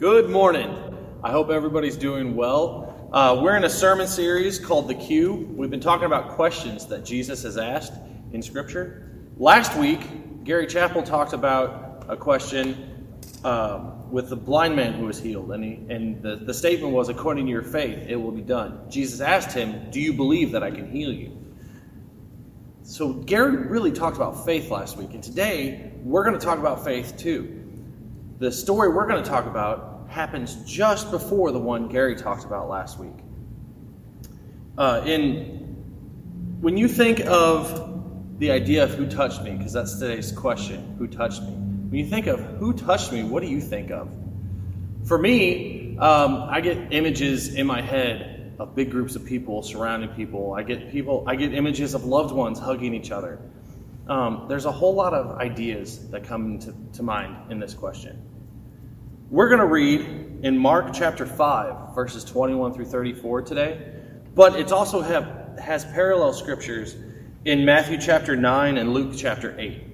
Good morning. I hope everybody's doing well. Uh, we're in a sermon series called The Q. We've been talking about questions that Jesus has asked in Scripture. Last week, Gary Chappell talked about a question um, with the blind man who was healed, and, he, and the, the statement was, According to your faith, it will be done. Jesus asked him, Do you believe that I can heal you? So, Gary really talked about faith last week, and today we're going to talk about faith too. The story we're going to talk about happens just before the one Gary talked about last week. Uh, in when you think of the idea of who touched me, because that's today's question, who touched me? When you think of who touched me, what do you think of? For me, um, I get images in my head of big groups of people surrounding people. I get people. I get images of loved ones hugging each other. Um, there's a whole lot of ideas that come to, to mind in this question. We're going to read in Mark chapter 5, verses 21 through 34 today, but it's also have, has parallel scriptures in Matthew chapter 9 and Luke chapter 8.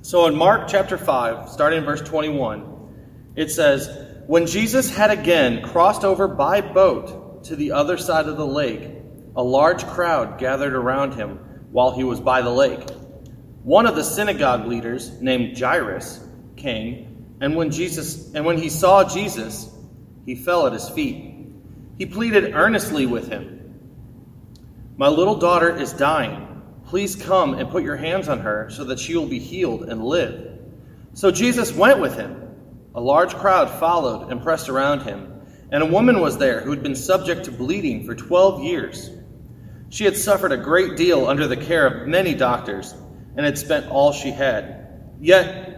So in Mark chapter 5, starting in verse 21, it says, When Jesus had again crossed over by boat to the other side of the lake, a large crowd gathered around him while he was by the lake. One of the synagogue leaders, named Jairus, came and when Jesus and when he saw Jesus, he fell at his feet. He pleaded earnestly with him. My little daughter is dying. Please come and put your hands on her so that she will be healed and live. So Jesus went with him. A large crowd followed and pressed around him, and a woman was there who had been subject to bleeding for 12 years. She had suffered a great deal under the care of many doctors and had spent all she had. Yet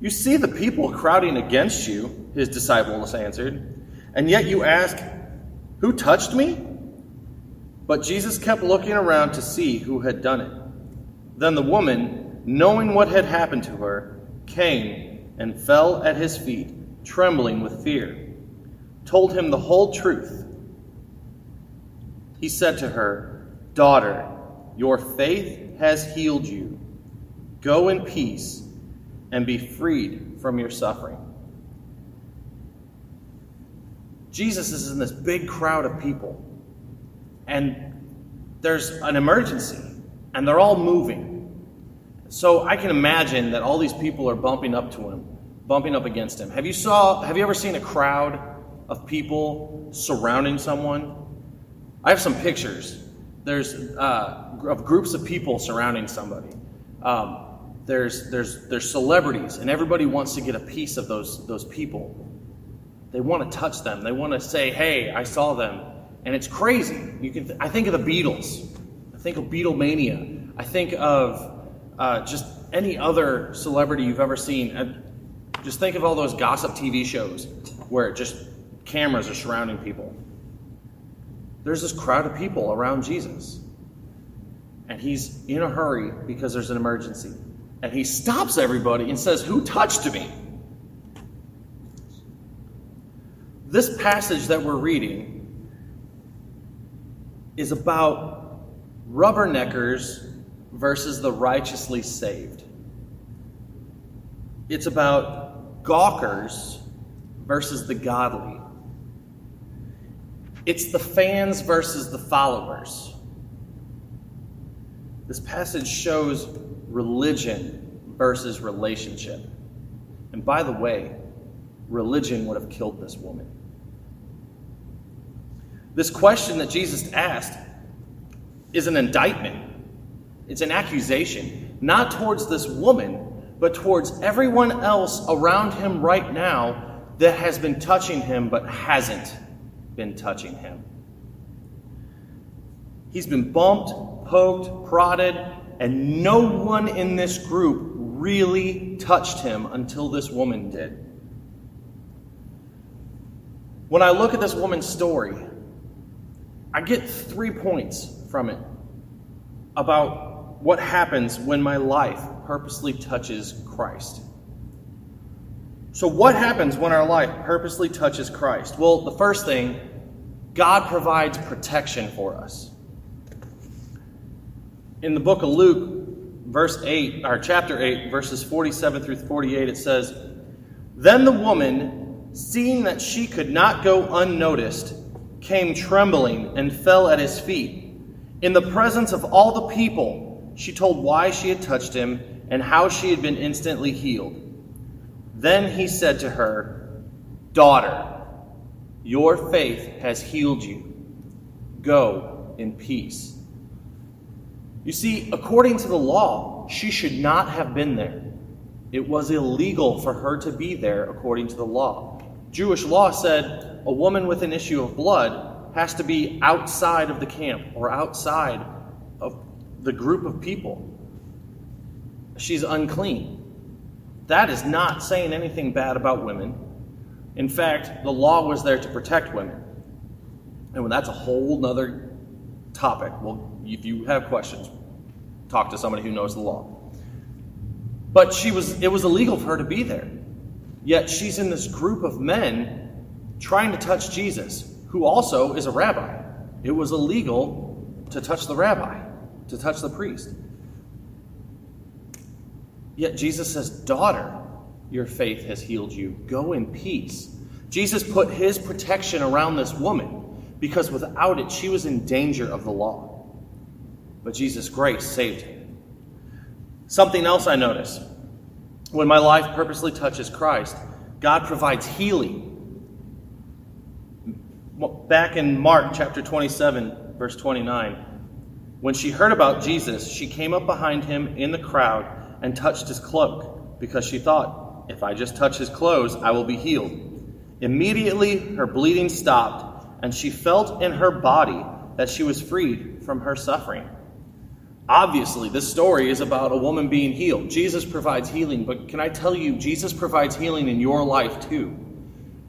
You see the people crowding against you, his disciples answered, and yet you ask, Who touched me? But Jesus kept looking around to see who had done it. Then the woman, knowing what had happened to her, came and fell at his feet, trembling with fear, told him the whole truth. He said to her, Daughter, your faith has healed you. Go in peace and be freed from your suffering. Jesus is in this big crowd of people, and there's an emergency, and they're all moving. So I can imagine that all these people are bumping up to him, bumping up against him. Have you saw? Have you ever seen a crowd of people surrounding someone? I have some pictures. There's uh, of groups of people surrounding somebody. Um, there's, there's, there's celebrities, and everybody wants to get a piece of those, those people. They want to touch them. They want to say, hey, I saw them. And it's crazy. You can th- I think of the Beatles. I think of Beatlemania. I think of uh, just any other celebrity you've ever seen. And just think of all those gossip TV shows where just cameras are surrounding people. There's this crowd of people around Jesus. And he's in a hurry because there's an emergency. And he stops everybody and says, Who touched me? This passage that we're reading is about rubberneckers versus the righteously saved. It's about gawkers versus the godly. It's the fans versus the followers. This passage shows religion versus relationship. And by the way, religion would have killed this woman. This question that Jesus asked is an indictment, it's an accusation, not towards this woman, but towards everyone else around him right now that has been touching him but hasn't been touching him. He's been bumped, poked, prodded, and no one in this group really touched him until this woman did. When I look at this woman's story, I get three points from it about what happens when my life purposely touches Christ. So, what happens when our life purposely touches Christ? Well, the first thing, God provides protection for us. In the book of Luke, verse 8, or chapter 8, verses 47 through 48, it says, Then the woman, seeing that she could not go unnoticed, came trembling and fell at his feet. In the presence of all the people, she told why she had touched him and how she had been instantly healed. Then he said to her, Daughter, your faith has healed you. Go in peace. You see, according to the law, she should not have been there. It was illegal for her to be there according to the law. Jewish law said a woman with an issue of blood has to be outside of the camp or outside of the group of people. She's unclean. That is not saying anything bad about women. In fact, the law was there to protect women. And that's a whole nother topic, well, if you have questions, talk to somebody who knows the law. But she was it was illegal for her to be there. Yet she's in this group of men trying to touch Jesus, who also is a rabbi. It was illegal to touch the rabbi, to touch the priest. Yet Jesus says, Daughter, your faith has healed you. Go in peace. Jesus put his protection around this woman because without it, she was in danger of the law. But Jesus' grace saved her. Something else I notice when my life purposely touches Christ, God provides healing. Back in Mark chapter 27, verse 29, when she heard about Jesus, she came up behind him in the crowd and touched his cloak because she thought, if I just touch his clothes, I will be healed. Immediately, her bleeding stopped, and she felt in her body that she was freed from her suffering. Obviously, this story is about a woman being healed. Jesus provides healing, but can I tell you, Jesus provides healing in your life too.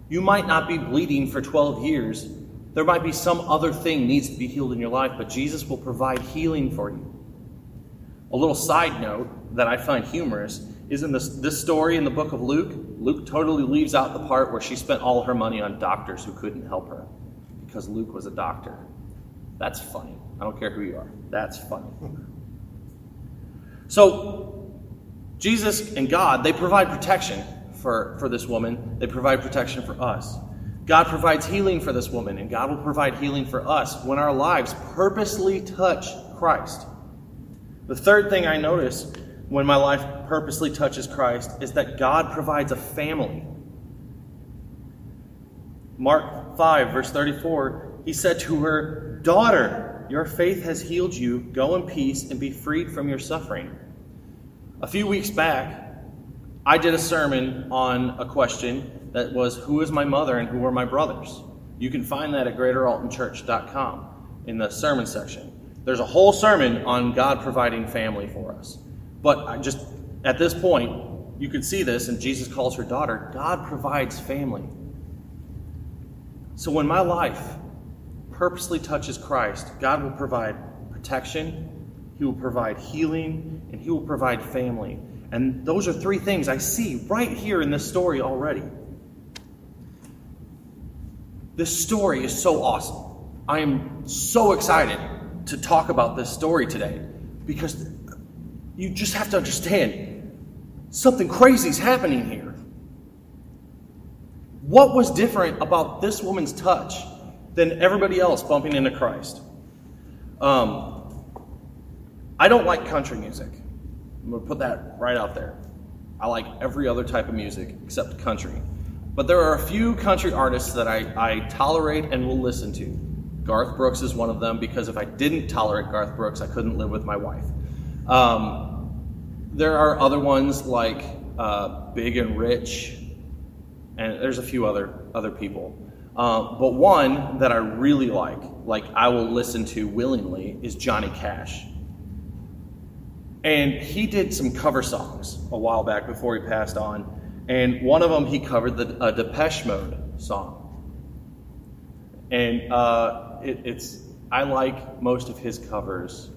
You might not be bleeding for 12 years. There might be some other thing needs to be healed in your life, but Jesus will provide healing for you. A little side note that I find humorous is in this, this story in the book of Luke, Luke totally leaves out the part where she spent all her money on doctors who couldn't help her because Luke was a doctor. That's funny. I don't care who you are. That's funny. So, Jesus and God, they provide protection for, for this woman, they provide protection for us. God provides healing for this woman, and God will provide healing for us when our lives purposely touch Christ. The third thing I notice when my life purposely touches Christ is that God provides a family. Mark 5, verse 34, he said to her, Daughter, your faith has healed you. Go in peace and be freed from your suffering. A few weeks back, I did a sermon on a question that was Who is my mother and who are my brothers? You can find that at greateraltonchurch.com in the sermon section. There's a whole sermon on God providing family for us. But I just at this point, you can see this, and Jesus calls her daughter. God provides family. So when my life purposely touches Christ, God will provide protection, He will provide healing, and He will provide family. And those are three things I see right here in this story already. This story is so awesome. I am so excited to talk about this story today because you just have to understand something crazy is happening here. What was different about this woman's touch than everybody else bumping into Christ. Um, I don't like country music. I'm going to put that right out there. I like every other type of music except country. But there are a few country artists that I, I tolerate and will listen to. Garth Brooks is one of them because if I didn't tolerate Garth Brooks, I couldn't live with my wife. Um, there are other ones like uh, Big and Rich, and there's a few other other people. Uh, but one that I really like, like I will listen to willingly, is Johnny Cash. And he did some cover songs a while back before he passed on. And one of them, he covered the Depeche Mode song. and uh, it, it's I like most of his covers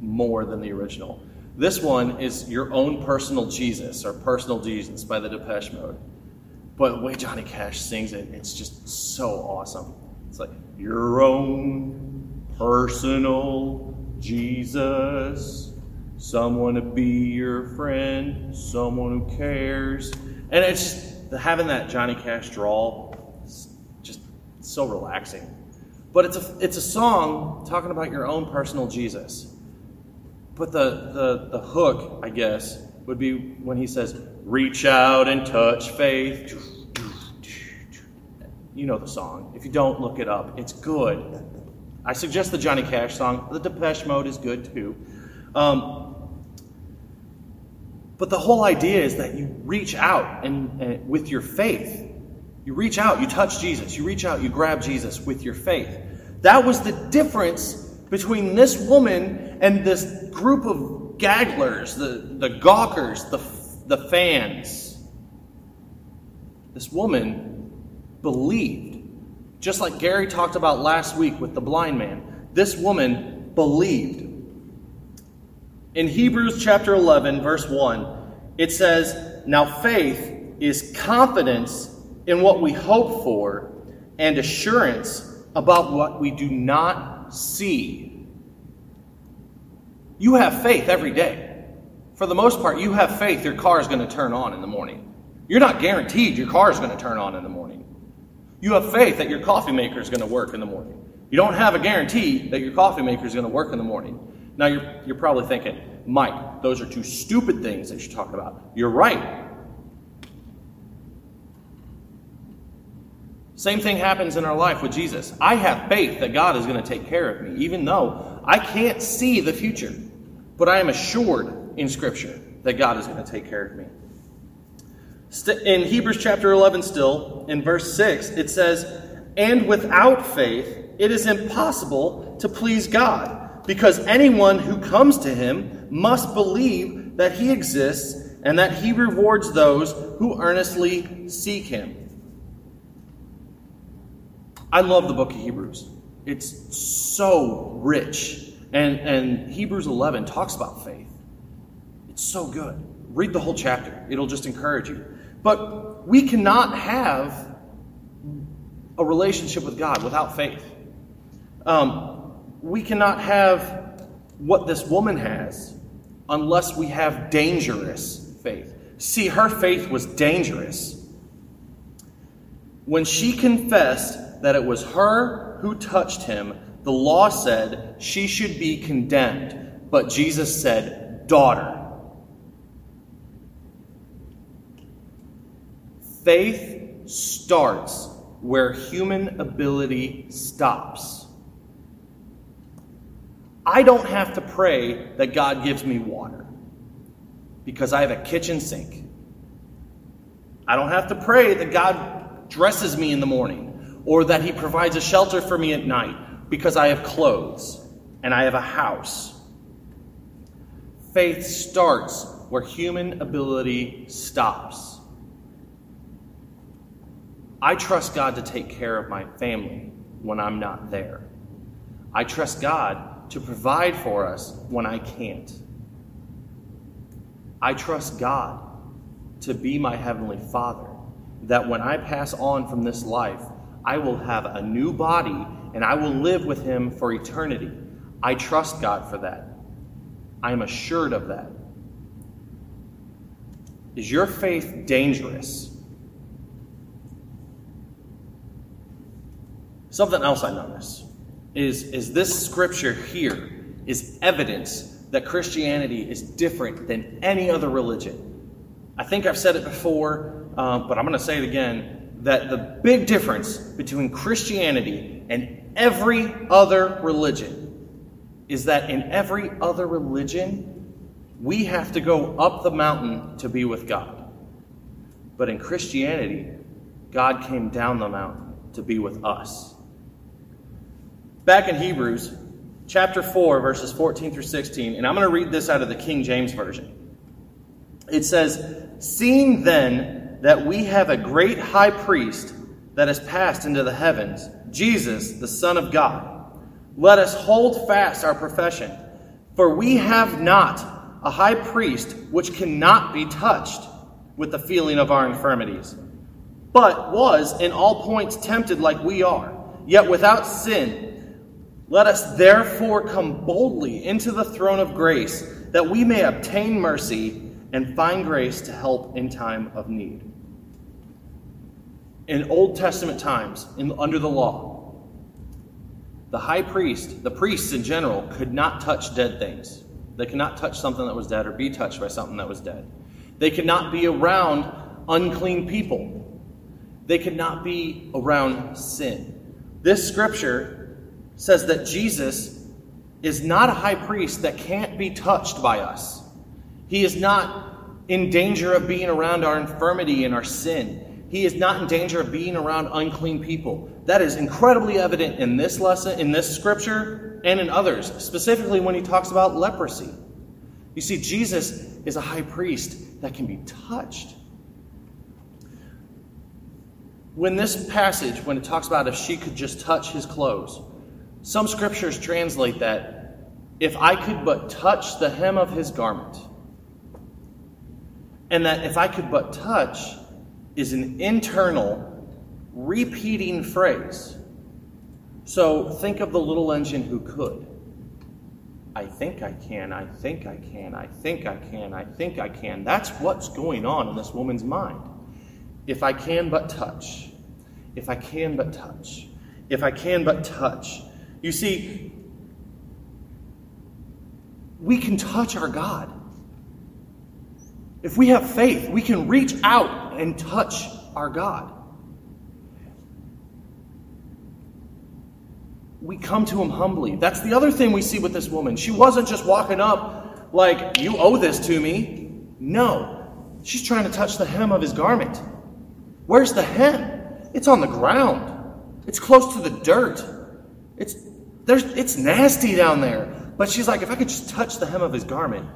more than the original. This one is your own personal Jesus or personal Jesus by the Depeche Mode. But the way Johnny Cash sings it, it's just so awesome. It's like your own personal Jesus, someone to be your friend, someone who cares. And it's just, having that Johnny Cash drawl, just so relaxing. But it's a, it's a song talking about your own personal Jesus. But the, the, the hook, I guess, would be when he says, Reach out and touch faith. You know the song. If you don't, look it up. It's good. I suggest the Johnny Cash song. The Depeche Mode is good too. Um, but the whole idea is that you reach out and, and with your faith. You reach out, you touch Jesus. You reach out, you grab Jesus with your faith. That was the difference between this woman and this group of gagglers, the, the gawkers, the, the fans. This woman believed. Just like Gary talked about last week with the blind man, this woman believed. In Hebrews chapter 11, verse 1, it says, Now faith is confidence in what we hope for and assurance about what we do not see. You have faith every day. For the most part, you have faith your car is going to turn on in the morning. You're not guaranteed your car is going to turn on in the morning. You have faith that your coffee maker is going to work in the morning. You don't have a guarantee that your coffee maker is going to work in the morning. Now, you're, you're probably thinking, Mike, those are two stupid things that you're talking about. You're right. Same thing happens in our life with Jesus. I have faith that God is going to take care of me, even though I can't see the future. But I am assured in Scripture that God is going to take care of me. In Hebrews chapter 11, still, in verse 6, it says, And without faith, it is impossible to please God because anyone who comes to him must believe that he exists and that he rewards those who earnestly seek him. I love the book of Hebrews. It's so rich. And, and Hebrews 11 talks about faith. So good. Read the whole chapter, it'll just encourage you. But we cannot have a relationship with God without faith. Um, we cannot have what this woman has unless we have dangerous faith. See, her faith was dangerous. When she confessed that it was her who touched him, the law said she should be condemned. But Jesus said, Daughter. Faith starts where human ability stops. I don't have to pray that God gives me water because I have a kitchen sink. I don't have to pray that God dresses me in the morning or that He provides a shelter for me at night because I have clothes and I have a house. Faith starts where human ability stops. I trust God to take care of my family when I'm not there. I trust God to provide for us when I can't. I trust God to be my Heavenly Father, that when I pass on from this life, I will have a new body and I will live with Him for eternity. I trust God for that. I am assured of that. Is your faith dangerous? Something else I notice is, is this scripture here is evidence that Christianity is different than any other religion. I think I've said it before, um, but I'm going to say it again that the big difference between Christianity and every other religion is that in every other religion, we have to go up the mountain to be with God. But in Christianity, God came down the mountain to be with us. Back in Hebrews chapter 4, verses 14 through 16, and I'm going to read this out of the King James Version. It says, Seeing then that we have a great high priest that has passed into the heavens, Jesus, the Son of God. Let us hold fast our profession, for we have not a high priest which cannot be touched with the feeling of our infirmities, but was in all points tempted like we are, yet without sin. Let us therefore come boldly into the throne of grace, that we may obtain mercy and find grace to help in time of need. In Old Testament times, in, under the law, the high priest, the priests in general, could not touch dead things. They could not touch something that was dead or be touched by something that was dead. They could not be around unclean people. They could not be around sin. This scripture says that Jesus is not a high priest that can't be touched by us. He is not in danger of being around our infirmity and our sin. He is not in danger of being around unclean people. That is incredibly evident in this lesson, in this scripture, and in others, specifically when he talks about leprosy. You see, Jesus is a high priest that can be touched. When this passage, when it talks about if she could just touch his clothes, some scriptures translate that if I could but touch the hem of his garment. And that if I could but touch is an internal, repeating phrase. So think of the little engine who could. I think I can, I think I can, I think I can, I think I can. That's what's going on in this woman's mind. If I can but touch, if I can but touch, if I can but touch. You see, we can touch our God. If we have faith, we can reach out and touch our God. We come to Him humbly. That's the other thing we see with this woman. She wasn't just walking up like, You owe this to me. No, she's trying to touch the hem of His garment. Where's the hem? It's on the ground, it's close to the dirt. It's, there's, it's nasty down there. But she's like, If I could just touch the hem of His garment,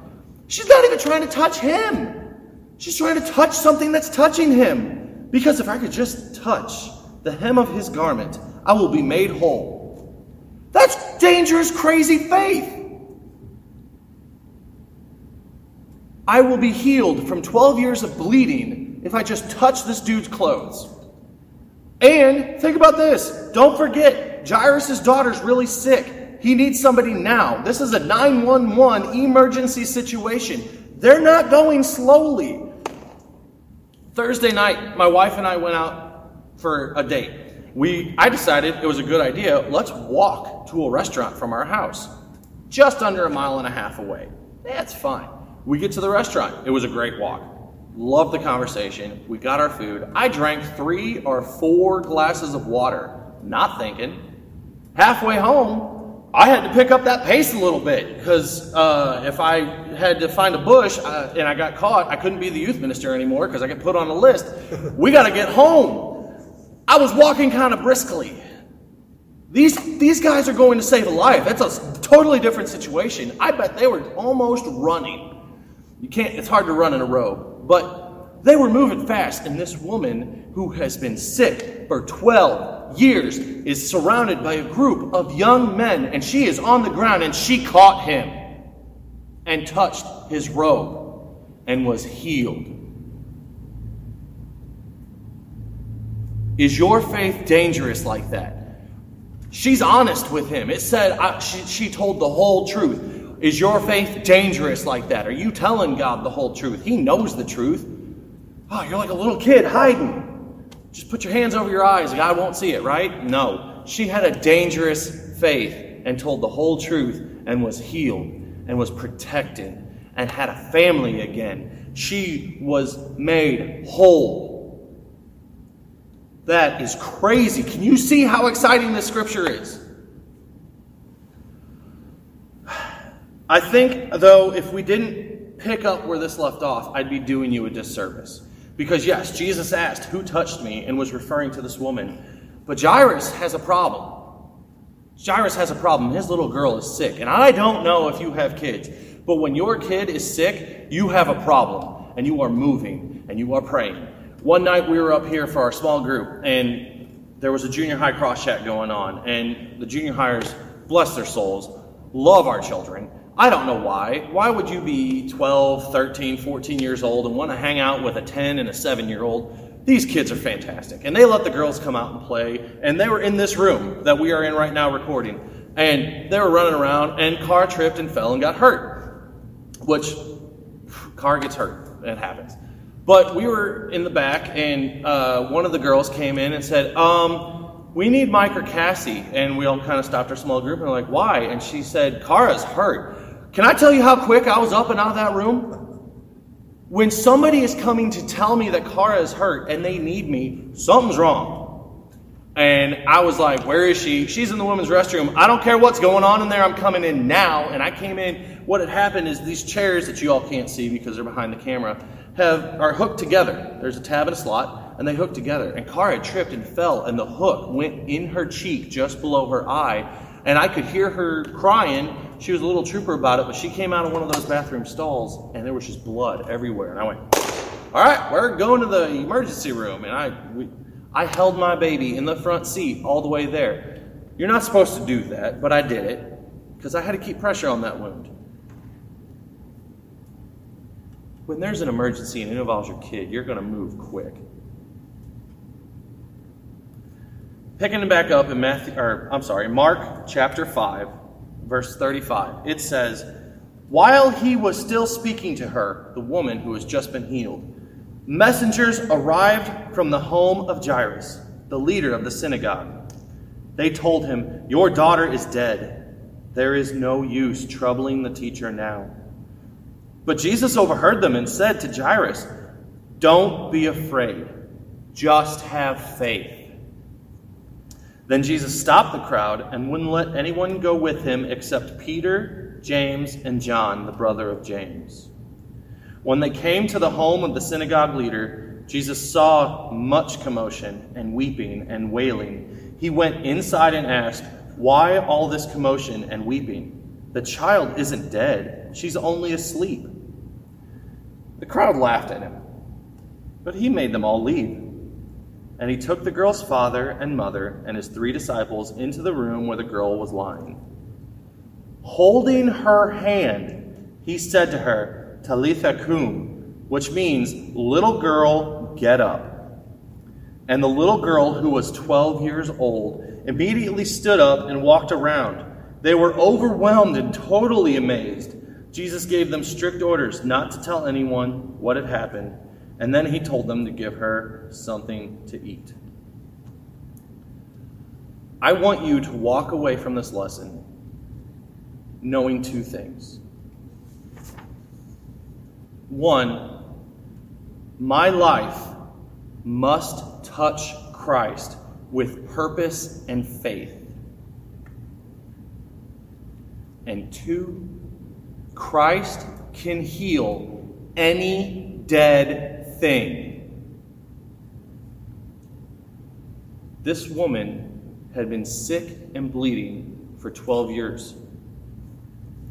She's not even trying to touch him. She's trying to touch something that's touching him. Because if I could just touch the hem of his garment, I will be made whole. That's dangerous, crazy faith. I will be healed from 12 years of bleeding if I just touch this dude's clothes. And think about this. Don't forget, Jairus' daughter's really sick. He needs somebody now. This is a 911 emergency situation. They're not going slowly. Thursday night, my wife and I went out for a date. We, I decided it was a good idea. Let's walk to a restaurant from our house, just under a mile and a half away. That's fine. We get to the restaurant. It was a great walk. Loved the conversation. We got our food. I drank three or four glasses of water, not thinking. Halfway home, I had to pick up that pace a little bit because uh, if I had to find a bush and I got caught, I couldn't be the youth minister anymore because I get put on a list. we got to get home. I was walking kind of briskly. These, these guys are going to save a life. That's a totally different situation. I bet they were almost running. You can't, it's hard to run in a row, but they were moving fast. And this woman who has been sick for 12 years is surrounded by a group of young men, and she is on the ground, and she caught him and touched his robe and was healed. Is your faith dangerous like that? She's honest with him. It said she, she told the whole truth. Is your faith dangerous like that? Are you telling God the whole truth? He knows the truth. Oh, you're like a little kid hiding. Just put your hands over your eyes. God won't see it, right? No. She had a dangerous faith and told the whole truth and was healed and was protected and had a family again. She was made whole. That is crazy. Can you see how exciting this scripture is? I think, though, if we didn't pick up where this left off, I'd be doing you a disservice. Because, yes, Jesus asked, Who touched me? and was referring to this woman. But Jairus has a problem. Jairus has a problem. His little girl is sick. And I don't know if you have kids, but when your kid is sick, you have a problem. And you are moving and you are praying. One night we were up here for our small group, and there was a junior high cross chat going on, and the junior hires, bless their souls, love our children. I don't know why. Why would you be 12, 13, 14 years old and want to hang out with a 10 and a 7 year old? These kids are fantastic. And they let the girls come out and play. And they were in this room that we are in right now recording. And they were running around, and Kara tripped and fell and got hurt. Which, Kara gets hurt. It happens. But we were in the back, and uh, one of the girls came in and said, um, we need Mike or Cassie. And we all kind of stopped our small group and we're like, why? And she said, Kara's hurt. Can I tell you how quick I was up and out of that room? When somebody is coming to tell me that Kara is hurt and they need me, something's wrong. And I was like, Where is she? She's in the women's restroom. I don't care what's going on in there. I'm coming in now. And I came in. What had happened is these chairs that you all can't see because they're behind the camera have are hooked together. There's a tab and a slot, and they hook together. And Kara tripped and fell, and the hook went in her cheek just below her eye. And I could hear her crying she was a little trooper about it, but she came out of one of those bathroom stalls and there was just blood everywhere. And I went, all right, we're going to the emergency room. And I, we, I held my baby in the front seat all the way there. You're not supposed to do that, but I did it because I had to keep pressure on that wound. When there's an emergency and it involves your kid, you're going to move quick. Picking it back up in Matthew, or I'm sorry, Mark chapter 5 verse 35. It says, While he was still speaking to her, the woman who has just been healed, messengers arrived from the home of Jairus, the leader of the synagogue. They told him, Your daughter is dead. There is no use troubling the teacher now. But Jesus overheard them and said to Jairus, Don't be afraid, just have faith. Then Jesus stopped the crowd and wouldn't let anyone go with him except Peter, James, and John, the brother of James. When they came to the home of the synagogue leader, Jesus saw much commotion and weeping and wailing. He went inside and asked, Why all this commotion and weeping? The child isn't dead, she's only asleep. The crowd laughed at him, but he made them all leave. And he took the girl's father and mother and his three disciples into the room where the girl was lying. Holding her hand, he said to her, Talitha cum, which means, Little girl, get up. And the little girl, who was 12 years old, immediately stood up and walked around. They were overwhelmed and totally amazed. Jesus gave them strict orders not to tell anyone what had happened and then he told them to give her something to eat. I want you to walk away from this lesson knowing two things. One, my life must touch Christ with purpose and faith. And two, Christ can heal any dead thing. This woman had been sick and bleeding for 12 years.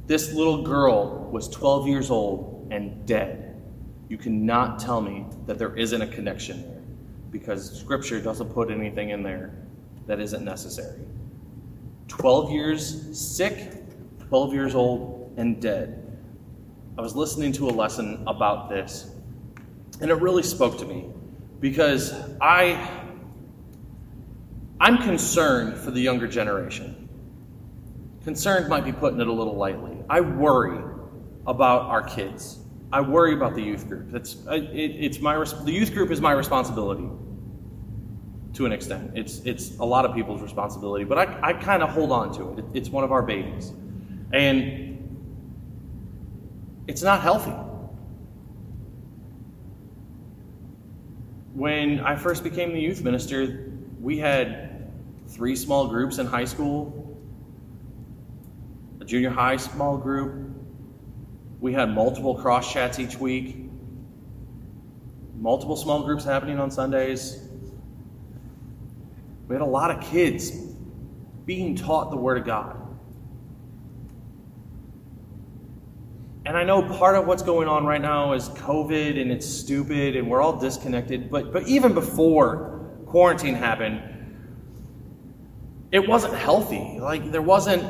This little girl was 12 years old and dead. You cannot tell me that there isn't a connection there because Scripture doesn't put anything in there that isn't necessary. 12 years sick, 12 years old, and dead. I was listening to a lesson about this and it really spoke to me because I I'm concerned for the younger generation. Concerned might be putting it a little lightly. I worry about our kids. I worry about the youth group. It's it, it's my the youth group is my responsibility to an extent. It's it's a lot of people's responsibility, but I, I kind of hold on to it. It's one of our babies, and it's not healthy. When I first became the youth minister, we had three small groups in high school, a junior high small group. We had multiple cross chats each week, multiple small groups happening on Sundays. We had a lot of kids being taught the Word of God. And I know part of what's going on right now is COVID and it's stupid and we're all disconnected. But, but even before quarantine happened, it wasn't healthy. Like, there wasn't.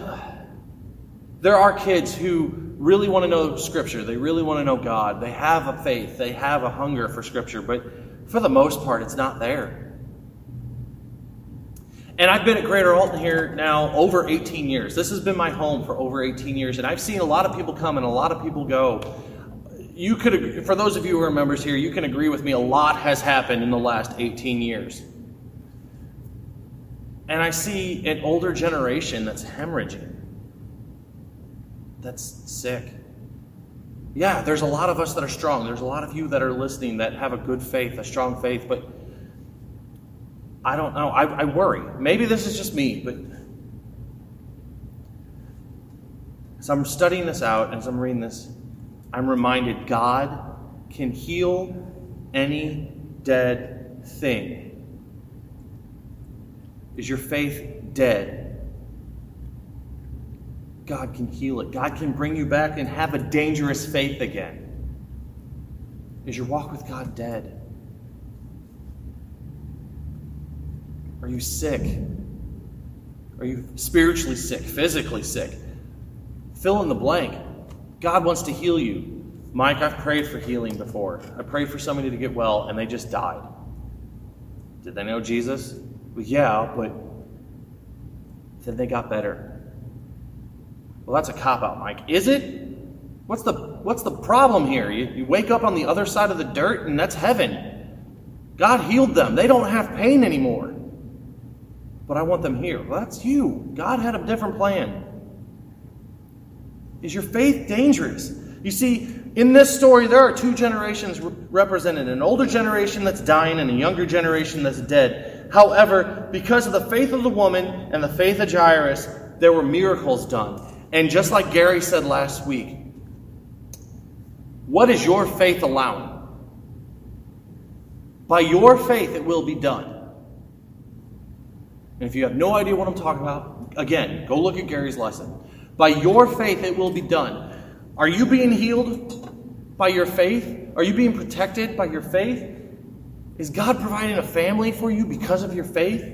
There are kids who really want to know Scripture. They really want to know God. They have a faith. They have a hunger for Scripture. But for the most part, it's not there. And I've been at Greater Alton here now over 18 years. This has been my home for over 18 years. And I've seen a lot of people come and a lot of people go. You could, for those of you who are members here, you can agree with me, a lot has happened in the last 18 years. And I see an older generation that's hemorrhaging, that's sick. Yeah, there's a lot of us that are strong. There's a lot of you that are listening that have a good faith, a strong faith, but I don't know. I, I worry. Maybe this is just me, but as I'm studying this out, and as I'm reading this, I'm reminded God can heal any dead thing. Is your faith dead? God can heal it. God can bring you back and have a dangerous faith again. Is your walk with God dead? Are you sick? Are you spiritually sick, physically sick? Fill in the blank. God wants to heal you. Mike, I've prayed for healing before. I prayed for somebody to get well and they just died. Did they know Jesus? Well, yeah, but then they got better. Well, that's a cop out, Mike. Is it? What's the what's the problem here? You, you wake up on the other side of the dirt and that's heaven. God healed them. They don't have pain anymore. But I want them here. Well, that's you. God had a different plan. Is your faith dangerous? You see, in this story, there are two generations represented an older generation that's dying and a younger generation that's dead. However, because of the faith of the woman and the faith of Jairus, there were miracles done. And just like Gary said last week, what is your faith allowing? By your faith, it will be done. And if you have no idea what I'm talking about, again, go look at Gary's lesson. By your faith, it will be done. Are you being healed by your faith? Are you being protected by your faith? Is God providing a family for you because of your faith?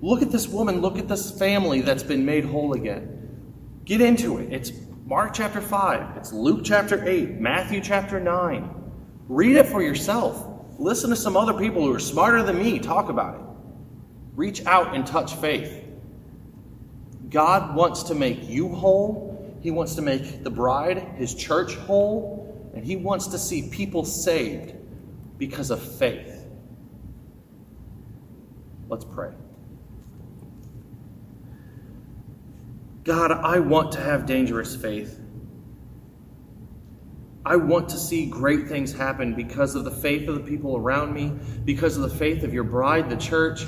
Look at this woman, look at this family that's been made whole again. Get into it. It's Mark chapter 5, it's Luke chapter 8, Matthew chapter 9. Read it for yourself. Listen to some other people who are smarter than me talk about it. Reach out and touch faith. God wants to make you whole. He wants to make the bride, his church, whole. And he wants to see people saved because of faith. Let's pray. God, I want to have dangerous faith. I want to see great things happen because of the faith of the people around me, because of the faith of your bride, the church.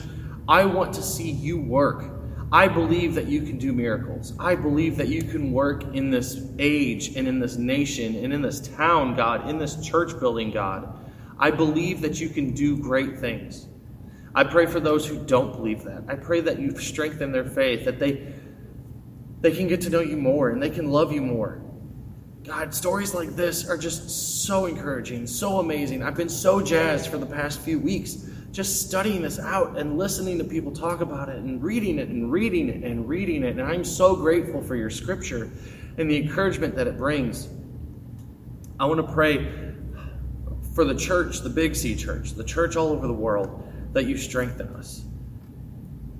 I want to see you work. I believe that you can do miracles. I believe that you can work in this age and in this nation and in this town, God, in this church building, God. I believe that you can do great things. I pray for those who don't believe that. I pray that you strengthen their faith, that they they can get to know you more and they can love you more. God, stories like this are just so encouraging, so amazing. I've been so jazzed for the past few weeks just studying this out and listening to people talk about it and reading it and reading it and reading it. And I'm so grateful for your scripture and the encouragement that it brings. I want to pray for the church, the Big C church, the church all over the world, that you strengthen us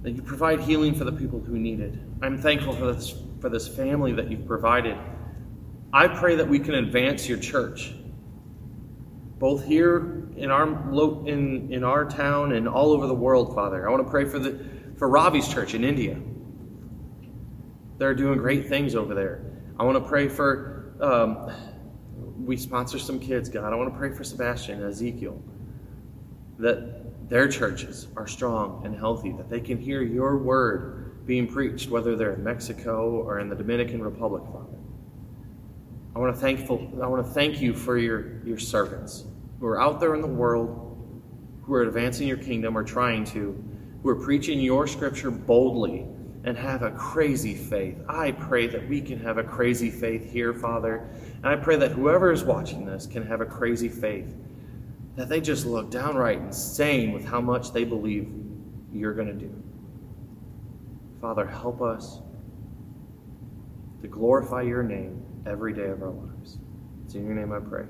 that you provide healing for the people who need it. I'm thankful for this, for this family that you've provided. I pray that we can advance your church, both here in our, in, in our town and all over the world, Father. I want to pray for, the, for Ravi's church in India. They're doing great things over there. I want to pray for, um, we sponsor some kids, God. I want to pray for Sebastian and Ezekiel that their churches are strong and healthy, that they can hear your word being preached, whether they're in Mexico or in the Dominican Republic, Father. I want to thankful I want to thank you for your, your servants who are out there in the world, who are advancing your kingdom or trying to, who are preaching your scripture boldly and have a crazy faith. I pray that we can have a crazy faith here, Father. And I pray that whoever is watching this can have a crazy faith that they just look downright insane with how much they believe you're going to do. Father, help us to glorify your name every day of our lives. It's in your name I pray.